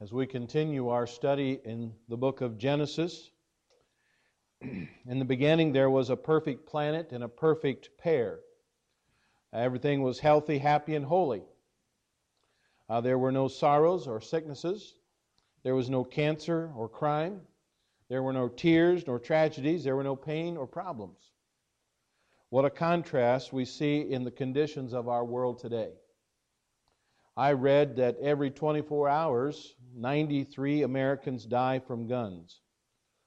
as we continue our study in the book of Genesis. in the beginning, there was a perfect planet and a perfect pair. Everything was healthy, happy, and holy. Uh, there were no sorrows or sicknesses. There was no cancer or crime. There were no tears nor tragedies. There were no pain or problems. What a contrast we see in the conditions of our world today. I read that every 24 hours, 93 Americans die from guns.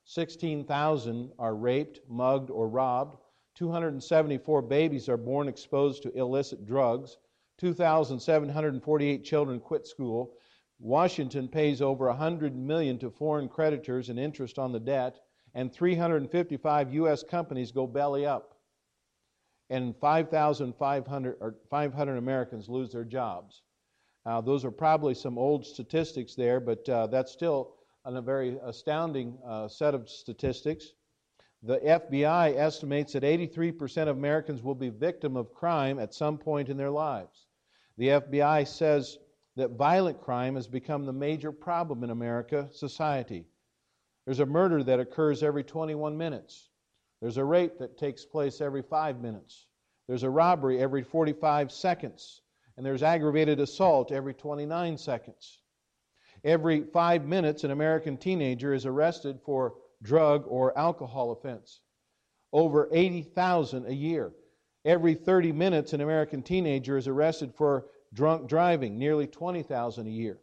16,000 are raped, mugged, or robbed. 274 babies are born exposed to illicit drugs. 2,748 children quit school. Washington pays over 100 million to foreign creditors in interest on the debt, and 355 U.S. companies go belly up. And 5,500 or 500 Americans lose their jobs. Uh, those are probably some old statistics there, but uh, that's still a very astounding uh, set of statistics. The FBI estimates that 83% of Americans will be victim of crime at some point in their lives. The FBI says that violent crime has become the major problem in America society. There's a murder that occurs every 21 minutes. There's a rape that takes place every 5 minutes. There's a robbery every 45 seconds and there's aggravated assault every 29 seconds. Every five minutes, an American teenager is arrested for drug or alcohol offense. Over 80,000 a year. Every 30 minutes, an American teenager is arrested for drunk driving, nearly 20,000 a year.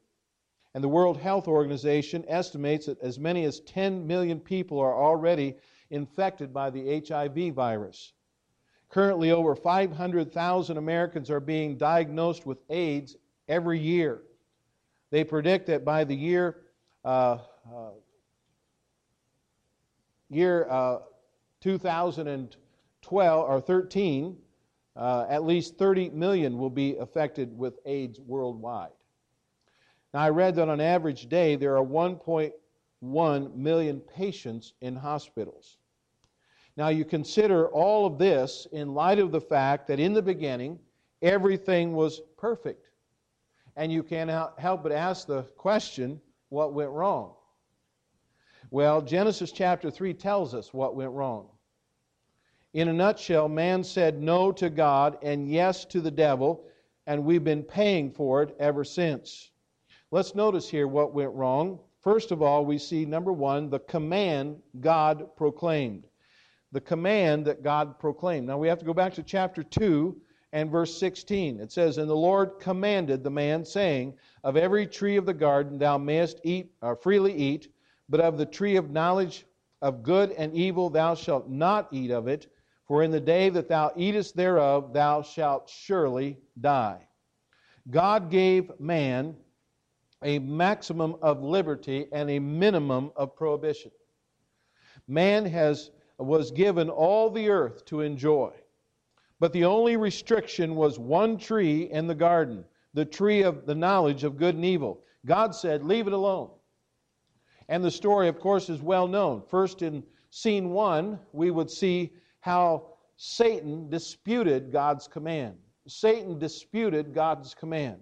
And the World Health Organization estimates that as many as 10 million people are already infected by the HIV virus. Currently, over 500,000 Americans are being diagnosed with AIDS every year. They predict that by the year uh, uh, year uh, 2012 or 13, uh, at least 30 million will be affected with AIDS worldwide. Now, I read that on average day there are 1.1 million patients in hospitals. Now, you consider all of this in light of the fact that in the beginning, everything was perfect. And you can't help but ask the question what went wrong? Well, Genesis chapter 3 tells us what went wrong. In a nutshell, man said no to God and yes to the devil, and we've been paying for it ever since. Let's notice here what went wrong. First of all, we see number one, the command God proclaimed the command that God proclaimed. Now we have to go back to chapter 2 and verse 16. It says, And the Lord commanded the man, saying, Of every tree of the garden thou mayest eat, or uh, freely eat, but of the tree of knowledge of good and evil thou shalt not eat of it, for in the day that thou eatest thereof thou shalt surely die. God gave man a maximum of liberty and a minimum of prohibition. Man has was given all the earth to enjoy. But the only restriction was one tree in the garden, the tree of the knowledge of good and evil. God said, Leave it alone. And the story, of course, is well known. First, in scene one, we would see how Satan disputed God's command. Satan disputed God's command.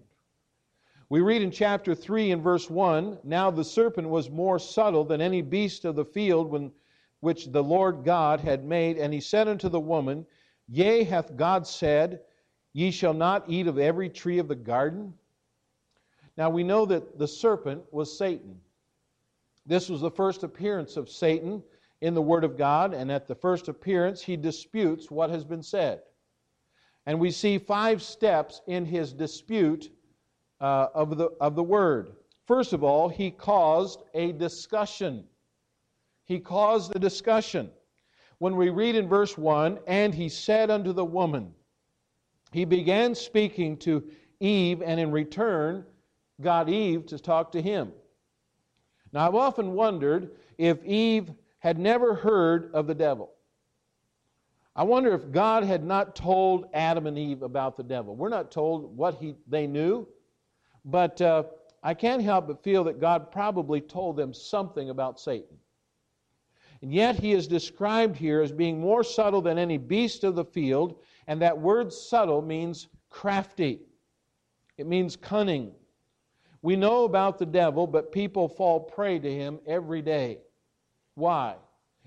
We read in chapter 3 and verse 1 Now the serpent was more subtle than any beast of the field when which the Lord God had made. And he said unto the woman, Yea, hath God said, Ye shall not eat of every tree of the garden? Now we know that the serpent was Satan. This was the first appearance of Satan in the Word of God, and at the first appearance, he disputes what has been said. And we see five steps in his dispute uh, of, the, of the Word. First of all, he caused a discussion he caused a discussion. When we read in verse 1, and he said unto the woman, he began speaking to Eve, and in return, got Eve to talk to him. Now, I've often wondered if Eve had never heard of the devil. I wonder if God had not told Adam and Eve about the devil. We're not told what he, they knew, but uh, I can't help but feel that God probably told them something about Satan. And yet he is described here as being more subtle than any beast of the field, and that word subtle means crafty. It means cunning. We know about the devil, but people fall prey to him every day. Why?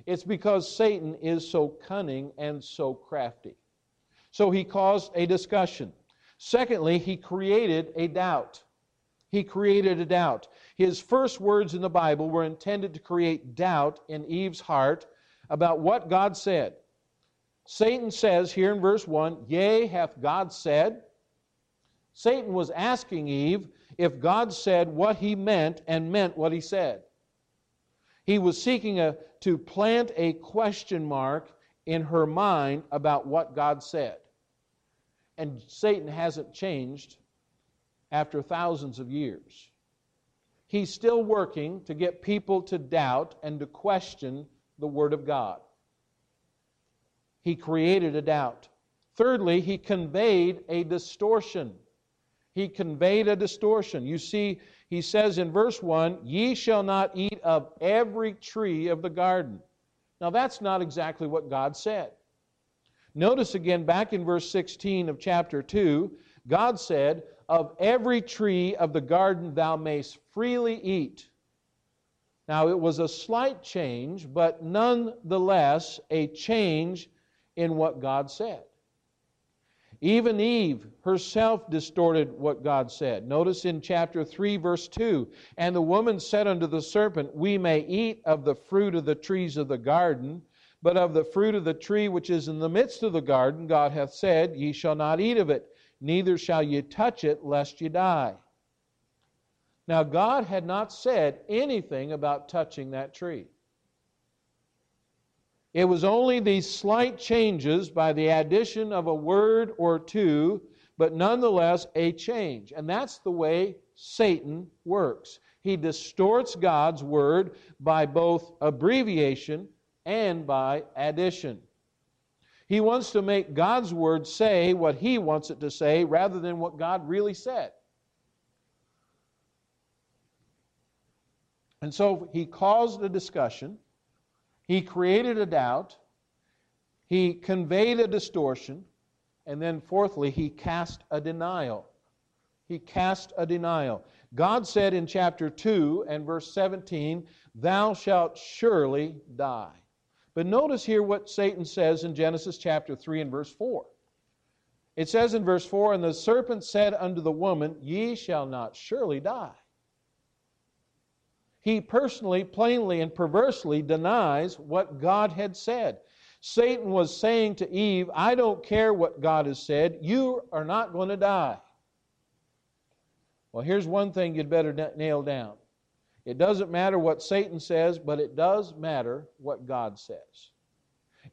It's because Satan is so cunning and so crafty. So he caused a discussion. Secondly, he created a doubt. He created a doubt. His first words in the Bible were intended to create doubt in Eve's heart about what God said. Satan says here in verse 1, Yea, hath God said? Satan was asking Eve if God said what he meant and meant what he said. He was seeking a, to plant a question mark in her mind about what God said. And Satan hasn't changed after thousands of years. He's still working to get people to doubt and to question the Word of God. He created a doubt. Thirdly, he conveyed a distortion. He conveyed a distortion. You see, he says in verse 1 Ye shall not eat of every tree of the garden. Now, that's not exactly what God said. Notice again back in verse 16 of chapter 2, God said, Of every tree of the garden thou mayst freely eat. Now, it was a slight change, but nonetheless a change in what God said. Even Eve herself distorted what God said. Notice in chapter 3, verse 2 And the woman said unto the serpent, We may eat of the fruit of the trees of the garden, but of the fruit of the tree which is in the midst of the garden, God hath said, Ye shall not eat of it, neither shall ye touch it, lest ye die. Now, God had not said anything about touching that tree. It was only these slight changes by the addition of a word or two, but nonetheless a change. And that's the way Satan works. He distorts God's word by both abbreviation and by addition. He wants to make God's word say what he wants it to say rather than what God really said. And so he caused a discussion he created a doubt, he conveyed a distortion, and then fourthly, he cast a denial. He cast a denial. God said in chapter 2 and verse 17, Thou shalt surely die. But notice here what Satan says in Genesis chapter 3 and verse 4. It says in verse 4 And the serpent said unto the woman, Ye shall not surely die he personally, plainly, and perversely denies what God had said. Satan was saying to Eve, I don't care what God has said, you are not going to die. Well, here's one thing you'd better nail down it doesn't matter what Satan says, but it does matter what God says.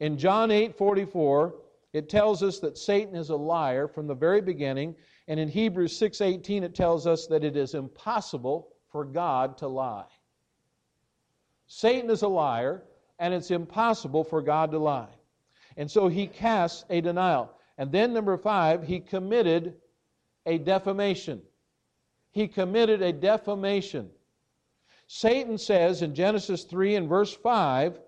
In John 8 44, it tells us that Satan is a liar from the very beginning, and in Hebrews 6:18 it tells us that it is impossible for God to lie. Satan is a liar, and it's impossible for God to lie. And so he casts a denial. And then, number five, he committed a defamation. He committed a defamation. Satan says in Genesis 3 and verse 5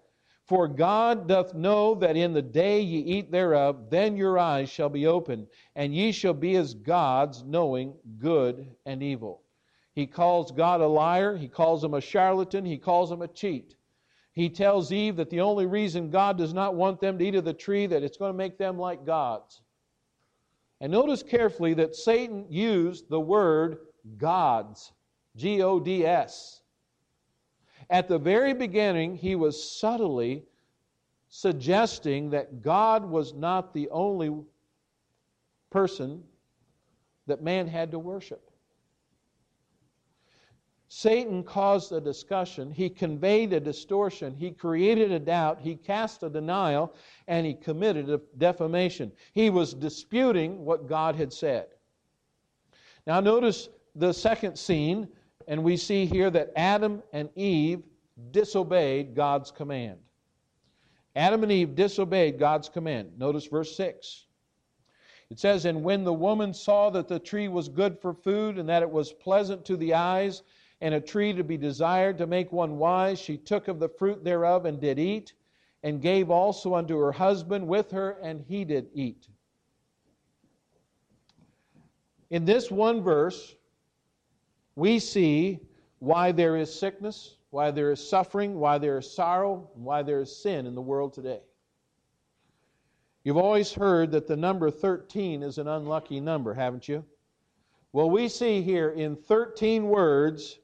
For God doth know that in the day ye eat thereof, then your eyes shall be opened, and ye shall be as gods, knowing good and evil. He calls God a liar. He calls him a charlatan. He calls him a cheat. He tells Eve that the only reason God does not want them to eat of the tree that it's going to make them like gods. And notice carefully that Satan used the word gods, G O D S. At the very beginning, he was subtly suggesting that God was not the only person that man had to worship. Satan caused a discussion, he conveyed a distortion, he created a doubt, he cast a denial, and he committed a defamation. He was disputing what God had said. Now, notice the second scene, and we see here that Adam and Eve disobeyed God's command. Adam and Eve disobeyed God's command. Notice verse 6. It says, And when the woman saw that the tree was good for food, and that it was pleasant to the eyes, and a tree to be desired to make one wise. She took of the fruit thereof and did eat, and gave also unto her husband with her, and he did eat. In this one verse, we see why there is sickness, why there is suffering, why there is sorrow, and why there is sin in the world today. You've always heard that the number 13 is an unlucky number, haven't you? Well, we see here in 13 words,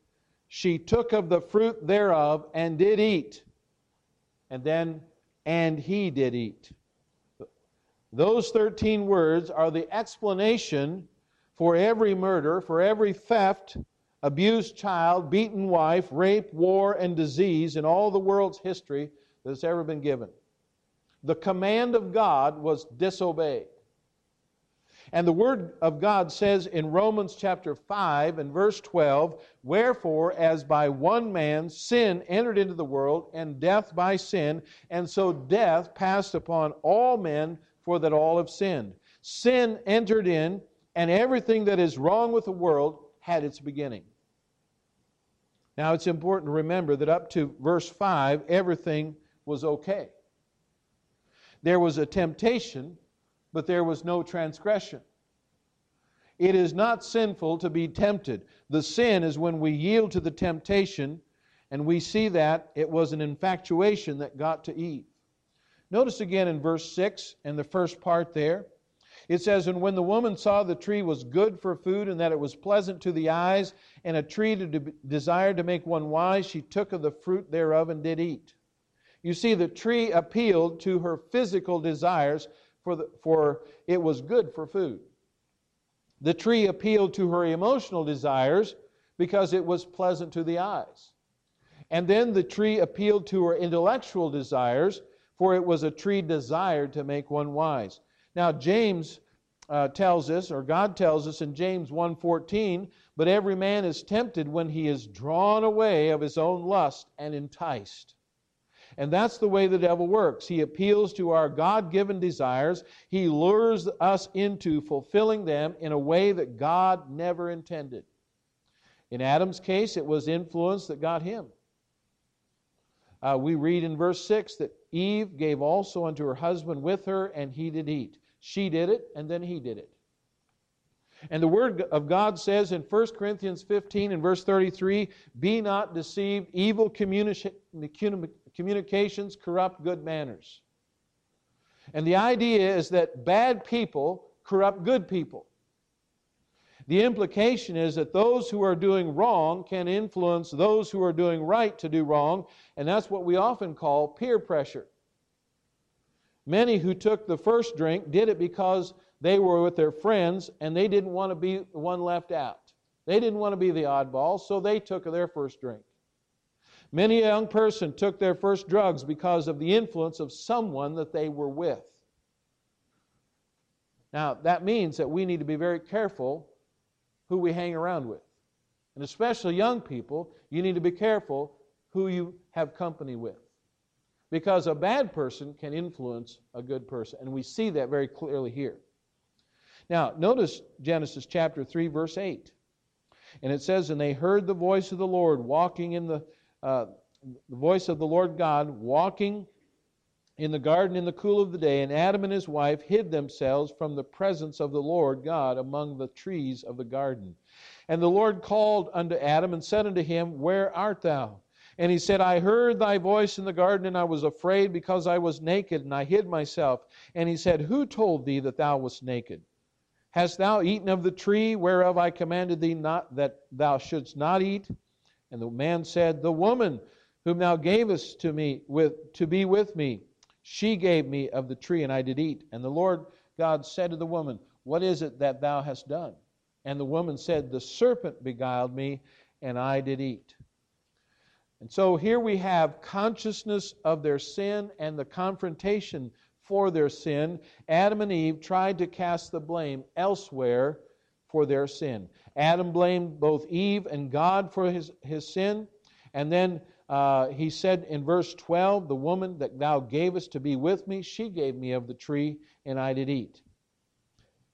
she took of the fruit thereof and did eat. And then, and he did eat. Those 13 words are the explanation for every murder, for every theft, abused child, beaten wife, rape, war, and disease in all the world's history that's ever been given. The command of God was disobeyed. And the Word of God says in Romans chapter 5 and verse 12, Wherefore, as by one man sin entered into the world, and death by sin, and so death passed upon all men, for that all have sinned. Sin entered in, and everything that is wrong with the world had its beginning. Now, it's important to remember that up to verse 5, everything was okay. There was a temptation, but there was no transgression. It is not sinful to be tempted. The sin is when we yield to the temptation, and we see that it was an infatuation that got to Eve. Notice again in verse 6 and the first part there. It says, And when the woman saw the tree was good for food, and that it was pleasant to the eyes, and a tree to de- desire to make one wise, she took of the fruit thereof and did eat. You see, the tree appealed to her physical desires, for, the, for it was good for food. The tree appealed to her emotional desires because it was pleasant to the eyes. And then the tree appealed to her intellectual desires, for it was a tree desired to make one wise. Now, James uh, tells us, or God tells us in James 1.14, but every man is tempted when he is drawn away of his own lust and enticed. And that's the way the devil works. He appeals to our God given desires, he lures us into fulfilling them in a way that God never intended. In Adam's case, it was influence that got him. Uh, we read in verse 6 that Eve gave also unto her husband with her, and he did eat. She did it, and then he did it. And the Word of God says in 1 Corinthians 15 and verse 33 Be not deceived, evil communi- communications corrupt good manners. And the idea is that bad people corrupt good people. The implication is that those who are doing wrong can influence those who are doing right to do wrong, and that's what we often call peer pressure. Many who took the first drink did it because they were with their friends and they didn't want to be the one left out. They didn't want to be the oddball, so they took their first drink. Many a young person took their first drugs because of the influence of someone that they were with. Now, that means that we need to be very careful who we hang around with. And especially young people, you need to be careful who you have company with. Because a bad person can influence a good person. And we see that very clearly here. Now, notice Genesis chapter 3, verse 8. And it says, And they heard the voice of the Lord walking in the, uh, the voice of the Lord God walking in the garden in the cool of the day, and Adam and his wife hid themselves from the presence of the Lord God among the trees of the garden. And the Lord called unto Adam and said unto him, Where art thou? And he said, I heard thy voice in the garden, and I was afraid because I was naked, and I hid myself. And he said, Who told thee that thou wast naked? Hast thou eaten of the tree whereof I commanded thee not that thou shouldst not eat? And the man said, The woman whom thou gavest to me with to be with me, she gave me of the tree, and I did eat. And the Lord God said to the woman, What is it that thou hast done? And the woman said, The serpent beguiled me, and I did eat. And so here we have consciousness of their sin and the confrontation for their sin. Adam and Eve tried to cast the blame elsewhere for their sin. Adam blamed both Eve and God for his, his sin. And then uh, he said in verse 12, The woman that thou gavest to be with me, she gave me of the tree, and I did eat.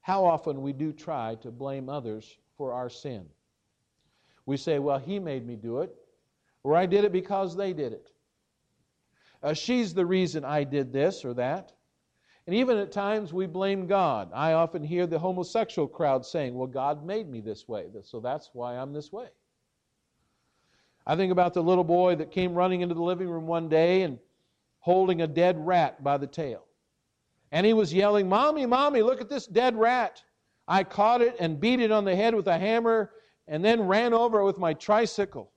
How often we do try to blame others for our sin. We say, Well, he made me do it or I did it because they did it. Uh, she's the reason I did this or that. And even at times we blame God. I often hear the homosexual crowd saying, Well, God made me this way, so that's why I'm this way. I think about the little boy that came running into the living room one day and holding a dead rat by the tail. And he was yelling, Mommy, Mommy, look at this dead rat. I caught it and beat it on the head with a hammer and then ran over it with my tricycle.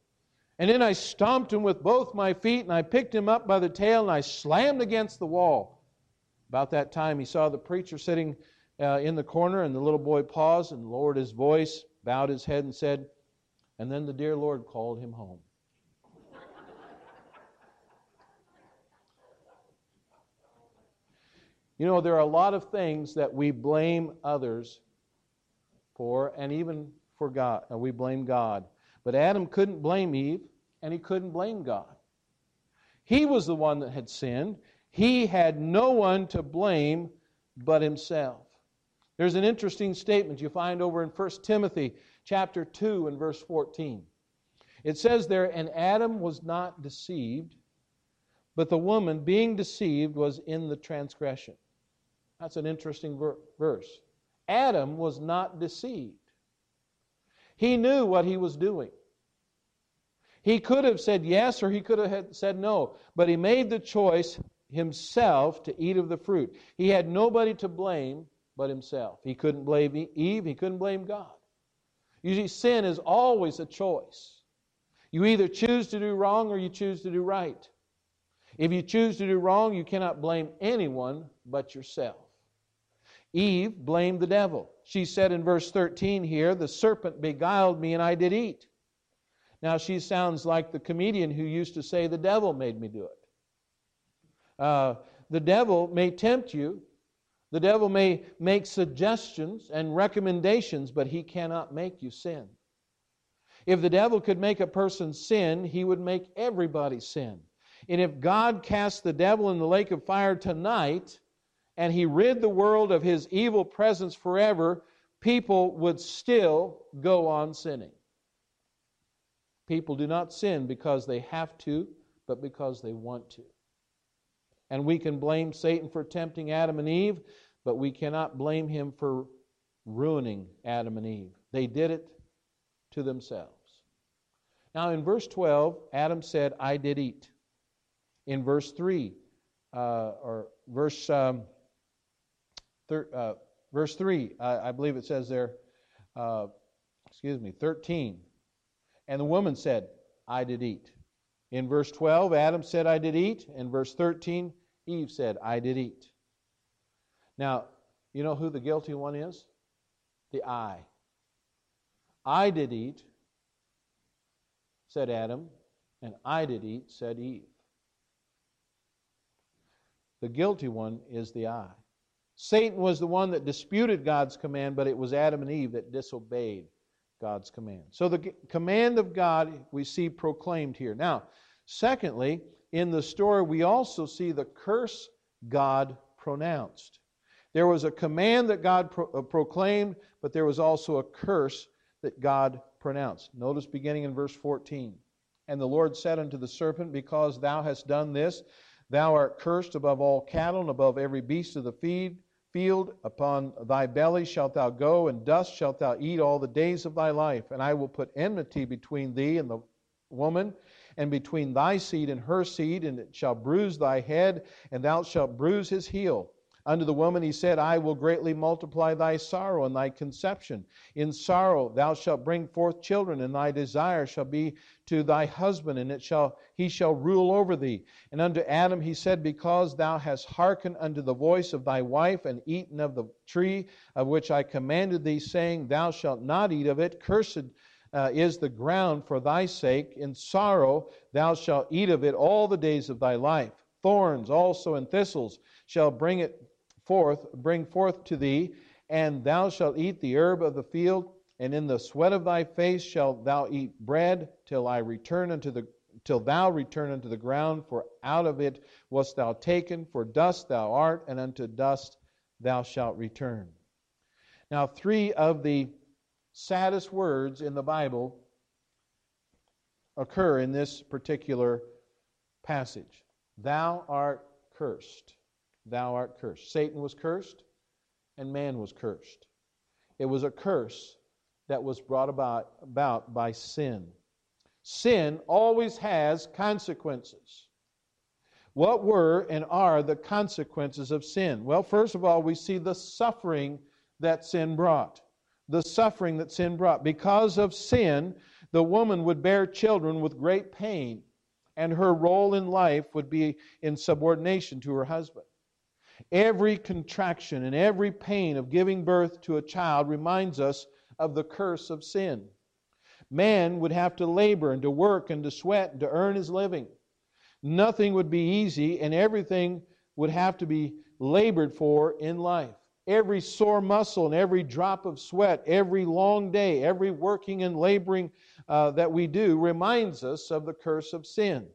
And then I stomped him with both my feet and I picked him up by the tail and I slammed against the wall. About that time, he saw the preacher sitting uh, in the corner and the little boy paused and lowered his voice, bowed his head, and said, And then the dear Lord called him home. You know, there are a lot of things that we blame others for, and even for God. We blame God. But Adam couldn't blame Eve, and he couldn't blame God. He was the one that had sinned. He had no one to blame but himself. There's an interesting statement you find over in 1 Timothy chapter 2 and verse 14. It says there, And Adam was not deceived, but the woman, being deceived, was in the transgression. That's an interesting ver- verse. Adam was not deceived. He knew what he was doing. He could have said yes or he could have said no, but he made the choice himself to eat of the fruit. He had nobody to blame but himself. He couldn't blame Eve, he couldn't blame God. Usually, sin is always a choice. You either choose to do wrong or you choose to do right. If you choose to do wrong, you cannot blame anyone but yourself. Eve blamed the devil. She said in verse 13 here, The serpent beguiled me and I did eat. Now she sounds like the comedian who used to say, The devil made me do it. Uh, the devil may tempt you, the devil may make suggestions and recommendations, but he cannot make you sin. If the devil could make a person sin, he would make everybody sin. And if God cast the devil in the lake of fire tonight, and he rid the world of his evil presence forever, people would still go on sinning. People do not sin because they have to, but because they want to. And we can blame Satan for tempting Adam and Eve, but we cannot blame him for ruining Adam and Eve. They did it to themselves. Now, in verse 12, Adam said, I did eat. In verse 3, uh, or verse. Um, thir, uh, verse 3, I believe it says there, uh, excuse me, 13. And the woman said, I did eat. In verse 12, Adam said, I did eat. In verse 13, Eve said, I did eat. Now, you know who the guilty one is? The I. I did eat, said Adam, and I did eat, said Eve. The guilty one is the I. Satan was the one that disputed God's command, but it was Adam and Eve that disobeyed God's command. So the command of God we see proclaimed here. Now, secondly, in the story we also see the curse God pronounced. There was a command that God pro- uh, proclaimed, but there was also a curse that God pronounced. Notice beginning in verse 14. And the Lord said unto the serpent, Because thou hast done this, thou art cursed above all cattle and above every beast of the feed field, upon thy belly shalt thou go, and dust shalt thou eat all the days of thy life. And I will put enmity between thee and the woman, and between thy seed and her seed, and it shall bruise thy head, and thou shalt bruise his heel. Unto the woman he said, I will greatly multiply thy sorrow and thy conception. In sorrow thou shalt bring forth children, and thy desire shall be to thy husband, and it shall he shall rule over thee. And unto Adam he said, Because thou hast hearkened unto the voice of thy wife, and eaten of the tree of which I commanded thee, saying, Thou shalt not eat of it, cursed uh, is the ground for thy sake. In sorrow thou shalt eat of it all the days of thy life. Thorns also and thistles shall bring it forth, bring forth to thee, and thou shalt eat the herb of the field, and in the sweat of thy face shalt thou eat bread till I return unto the till thou return unto the ground, for out of it wast thou taken, for dust thou art, and unto dust thou shalt return. Now, three of the saddest words in the Bible occur in this particular passage. Thou art cursed. Thou art cursed. Satan was cursed, and man was cursed. It was a curse that was brought about, about by sin. Sin always has consequences. What were and are the consequences of sin? Well, first of all, we see the suffering that sin brought. The suffering that sin brought. Because of sin, the woman would bear children with great pain, and her role in life would be in subordination to her husband. Every contraction and every pain of giving birth to a child reminds us of the curse of sin. Man would have to labor and to work and to sweat and to earn his living. Nothing would be easy, and everything would have to be labored for in life. Every sore muscle and every drop of sweat, every long day, every working and laboring uh, that we do reminds us of the curse of sin.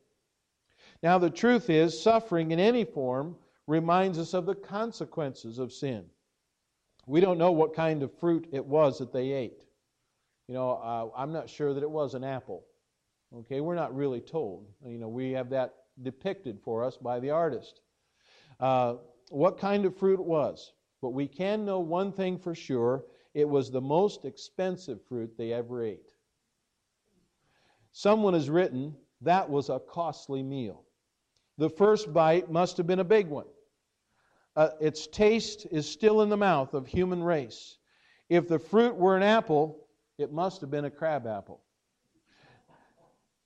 Now, the truth is, suffering in any form reminds us of the consequences of sin. We don't know what kind of fruit it was that they ate. You know, uh, I'm not sure that it was an apple. Okay, we're not really told. You know, we have that depicted for us by the artist. Uh, what kind of fruit it was. But we can know one thing for sure it was the most expensive fruit they ever ate. Someone has written that was a costly meal. The first bite must have been a big one. Uh, its taste is still in the mouth of human race. If the fruit were an apple, it must have been a crab apple.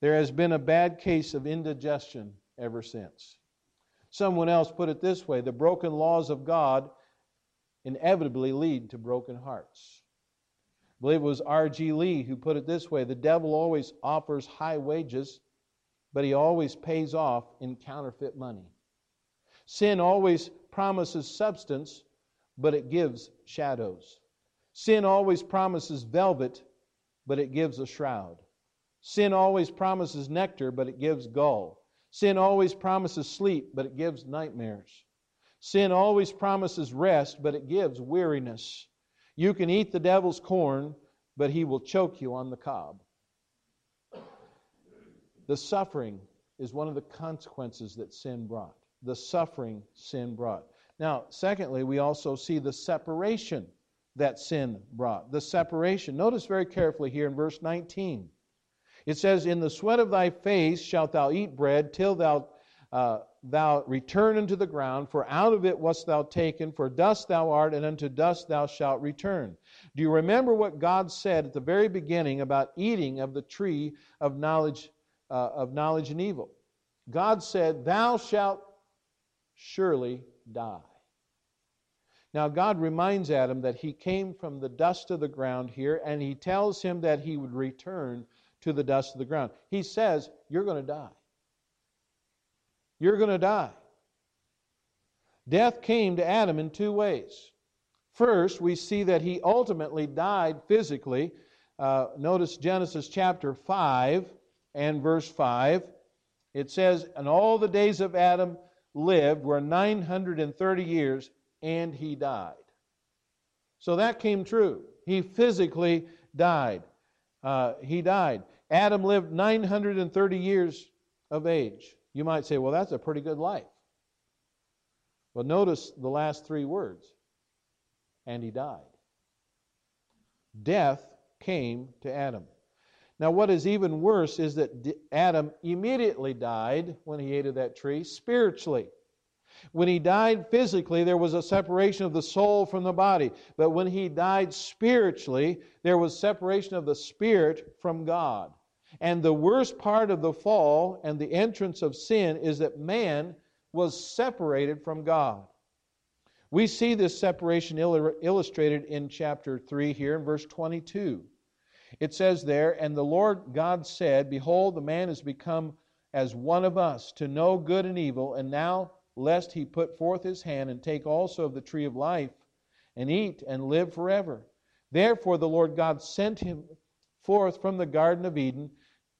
There has been a bad case of indigestion ever since. Someone else put it this way the broken laws of God inevitably lead to broken hearts. I believe it was R.G. Lee who put it this way the devil always offers high wages, but he always pays off in counterfeit money. Sin always promises substance, but it gives shadows. Sin always promises velvet, but it gives a shroud. Sin always promises nectar, but it gives gall. Sin always promises sleep, but it gives nightmares. Sin always promises rest, but it gives weariness. You can eat the devil's corn, but he will choke you on the cob. The suffering is one of the consequences that sin brought. The suffering sin brought. Now, secondly, we also see the separation that sin brought. The separation. Notice very carefully here in verse 19. It says, In the sweat of thy face shalt thou eat bread till thou, uh, thou return unto the ground, for out of it wast thou taken, for dust thou art, and unto dust thou shalt return. Do you remember what God said at the very beginning about eating of the tree of knowledge, uh, of knowledge and evil? God said, Thou shalt surely die. Now, God reminds Adam that he came from the dust of the ground here, and he tells him that he would return to the dust of the ground. He says, You're going to die. You're going to die. Death came to Adam in two ways. First, we see that he ultimately died physically. Uh, notice Genesis chapter 5 and verse 5. It says, And all the days of Adam lived were 930 years, and he died. So that came true. He physically died uh, he died. Adam lived 930 years of age. You might say, well, that's a pretty good life. Well, notice the last three words and he died. Death came to Adam. Now, what is even worse is that Adam immediately died when he ate of that tree spiritually. When he died physically, there was a separation of the soul from the body. But when he died spiritually, there was separation of the spirit from God. And the worst part of the fall and the entrance of sin is that man was separated from God. We see this separation illustrated in chapter 3 here in verse 22. It says there, And the Lord God said, Behold, the man has become as one of us, to know good and evil, and now lest he put forth his hand and take also of the tree of life and eat and live forever. Therefore the Lord God sent him forth from the Garden of Eden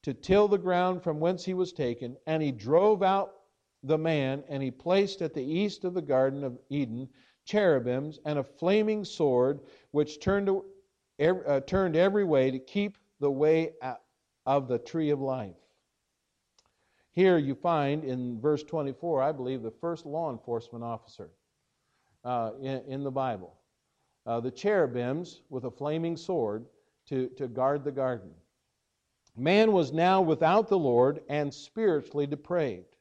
to till the ground from whence he was taken, and he drove out the man, and he placed at the east of the Garden of Eden cherubims and a flaming sword which turned, uh, turned every way to keep the way of the tree of life. Here you find in verse 24, I believe, the first law enforcement officer uh, in, in, the Bible. Uh, the cherubims with a flaming sword to, to guard the garden. Man was now without the Lord and spiritually depraved.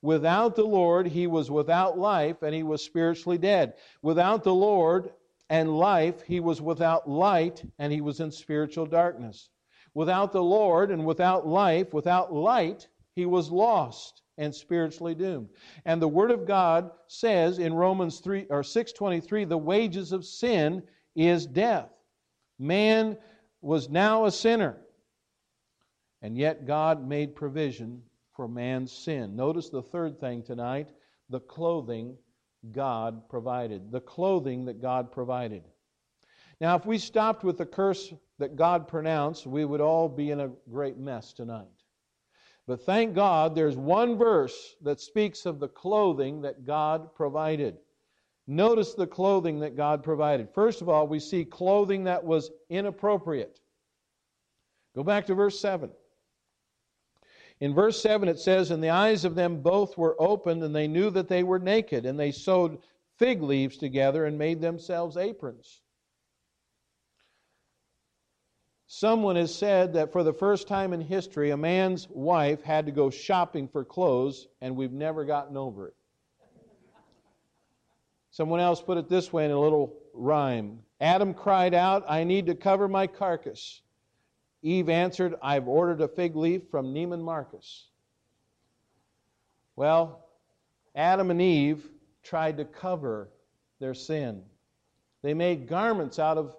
Without the Lord, he was without life and he was spiritually dead. Without the Lord and life, he was without light and he was in spiritual darkness. Without the Lord and without life, without light, he was lost and spiritually doomed. And the word of God says in Romans 3 or 6:23 the wages of sin is death. Man was now a sinner. And yet God made provision for man's sin. Notice the third thing tonight, the clothing God provided. The clothing that God provided. Now, if we stopped with the curse that God pronounced, we would all be in a great mess tonight. But thank God there's one verse that speaks of the clothing that God provided. Notice the clothing that God provided. First of all, we see clothing that was inappropriate. Go back to verse 7. In verse 7, it says, And the eyes of them both were opened, and they knew that they were naked, and they sewed fig leaves together and made themselves aprons. Someone has said that for the first time in history, a man's wife had to go shopping for clothes, and we've never gotten over it. Someone else put it this way in a little rhyme Adam cried out, I need to cover my carcass. Eve answered, I've ordered a fig leaf from Neiman Marcus. Well, Adam and Eve tried to cover their sin. They made garments out of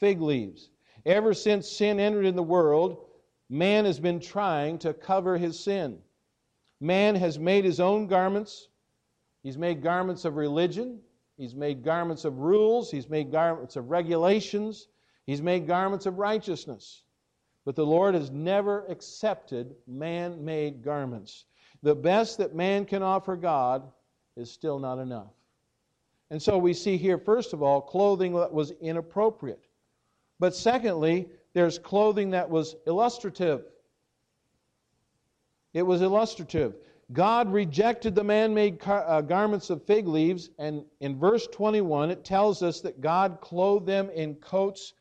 fig leaves. Ever since sin entered in the world, man has been trying to cover his sin. Man has made his own garments. He's made garments of religion. He's made garments of rules. He's made garments of regulations. He's made garments of righteousness. But the Lord has never accepted man made garments. The best that man can offer God is still not enough. And so we see here, first of all, clothing that was inappropriate. But secondly, there's clothing that was illustrative. It was illustrative. God rejected the man made car- uh, garments of fig leaves, and in verse 21, it tells us that God clothed them in coats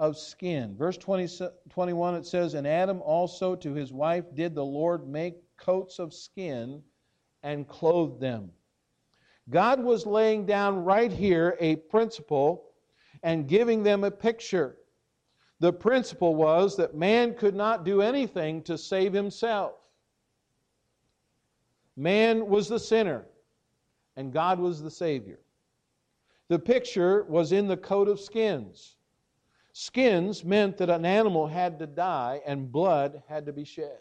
of skin. Verse 20, 21, it says, And Adam also to his wife did the Lord make coats of skin and clothed them. God was laying down right here a principle and giving them a picture. The principle was that man could not do anything to save himself. Man was the sinner, and God was the Savior. The picture was in the coat of skins. Skins meant that an animal had to die and blood had to be shed.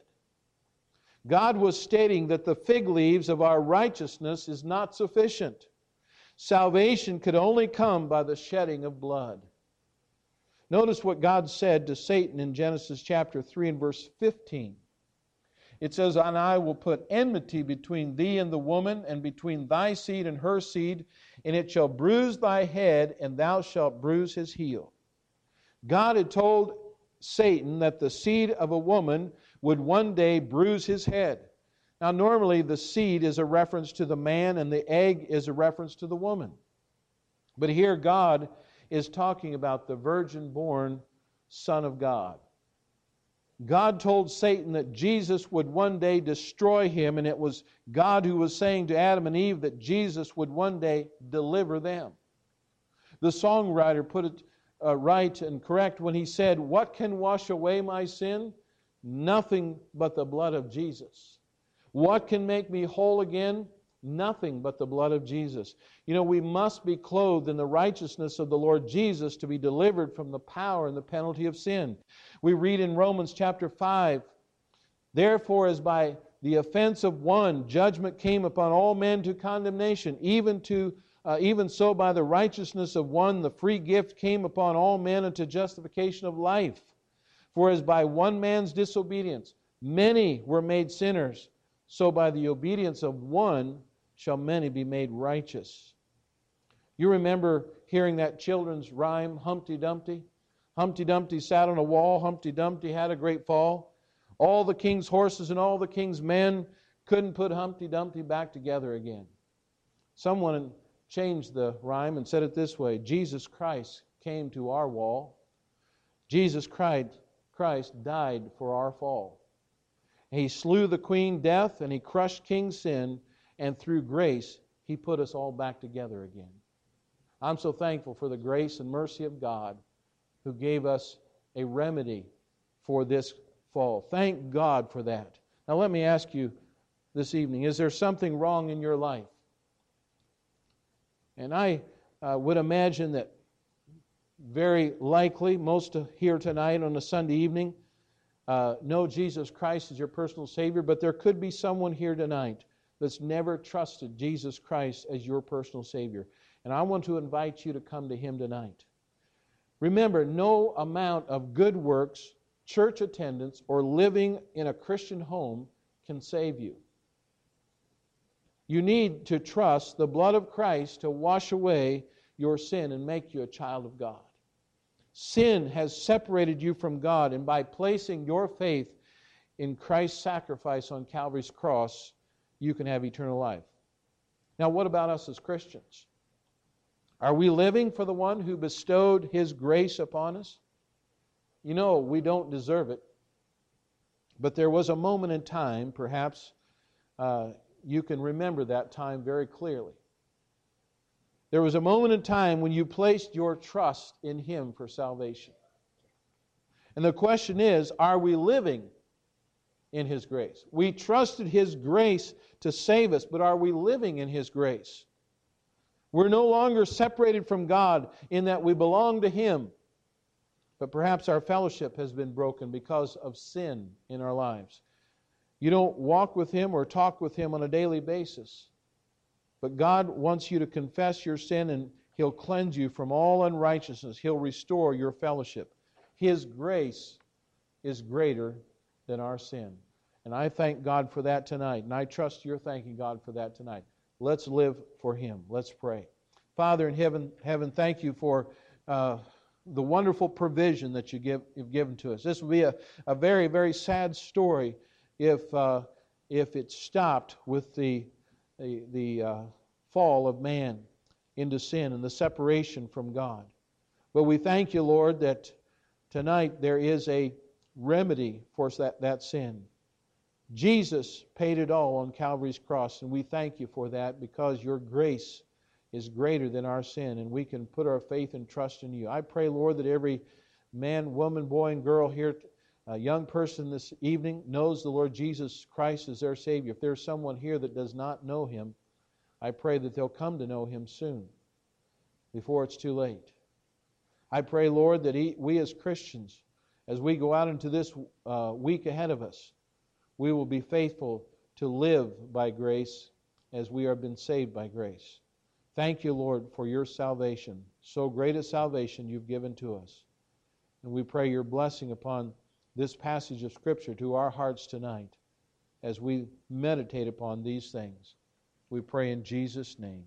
God was stating that the fig leaves of our righteousness is not sufficient. Salvation could only come by the shedding of blood. Notice what God said to Satan in Genesis chapter 3 and verse 15. It says, And I will put enmity between thee and the woman, and between thy seed and her seed, and it shall bruise thy head, and thou shalt bruise his heel. God had told Satan that the seed of a woman would one day bruise his head. Now, normally the seed is a reference to the man and the egg is a reference to the woman. But here God is talking about the virgin born Son of God. God told Satan that Jesus would one day destroy him, and it was God who was saying to Adam and Eve that Jesus would one day deliver them. The songwriter put it uh, right and correct when he said, What can wash away my sin? Nothing but the blood of Jesus. What can make me whole again? Nothing but the blood of Jesus. You know, we must be clothed in the righteousness of the Lord Jesus to be delivered from the power and the penalty of sin. We read in Romans chapter 5 Therefore, as by the offense of one, judgment came upon all men to condemnation, even to uh, even so by the righteousness of one the free gift came upon all men unto justification of life. For as by one man's disobedience many were made sinners, so by the obedience of one shall many be made righteous. You remember hearing that children's rhyme, Humpty Dumpty? Humpty Dumpty sat on a wall, Humpty Dumpty had a great fall. All the king's horses and all the king's men couldn't put Humpty Dumpty back together again. Someone changed the rhyme and said it this way Jesus Christ came to our wall. Jesus Christ Christ died for our fall. He slew the queen death and he crushed king sin, and through grace, he put us all back together again. I'm so thankful for the grace and mercy of God who gave us a remedy for this fall. Thank God for that. Now, let me ask you this evening is there something wrong in your life? And I uh, would imagine that very likely most here tonight on a Sunday evening uh, know Jesus Christ as your personal Savior, but there could be someone here tonight that's never trusted Jesus Christ as your personal Savior. And I want to invite you to come to Him tonight. Remember, no amount of good works, church attendance, or living in a Christian home can save you. You need to trust the blood of Christ to wash away your sin and make you a child of God. Sin has separated you from God, and by placing your faith in Christ's sacrifice on Calvary's cross, you can have eternal life. Now, what about us as Christians? Are we living for the one who bestowed his grace upon us? You know, we don't deserve it. But there was a moment in time, perhaps uh, you can remember that time very clearly. There was a moment in time when you placed your trust in Him for salvation. And the question is are we living in His grace? We trusted His grace to save us, but are we living in His grace? We're no longer separated from God in that we belong to Him, but perhaps our fellowship has been broken because of sin in our lives. You don't walk with Him or talk with Him on a daily basis. But God wants you to confess your sin and He'll cleanse you from all unrighteousness. He'll restore your fellowship. His grace is greater than our sin. And I thank God for that tonight. And I trust you're thanking God for that tonight. Let's live for Him. Let's pray. Father in heaven, heaven thank you for uh, the wonderful provision that you give, you've given to us. This would be a, a very, very sad story if, uh, if it stopped with the the, the uh, fall of man into sin and the separation from God. But we thank you, Lord, that tonight there is a remedy for that, that sin. Jesus paid it all on Calvary's cross, and we thank you for that because your grace is greater than our sin, and we can put our faith and trust in you. I pray, Lord, that every man, woman, boy, and girl here a young person this evening knows the Lord Jesus Christ as their Savior, if there's someone here that does not know Him, I pray that they'll come to know Him soon, before it's too late. I pray, Lord, that he, we as Christians, as we go out into this uh, week ahead of us, we will be faithful to live by grace as we have been saved by grace. Thank you, Lord, for your salvation. So great a salvation you've given to us. And we pray your blessing upon this passage of Scripture to our hearts tonight as we meditate upon these things. We pray in Jesus' name.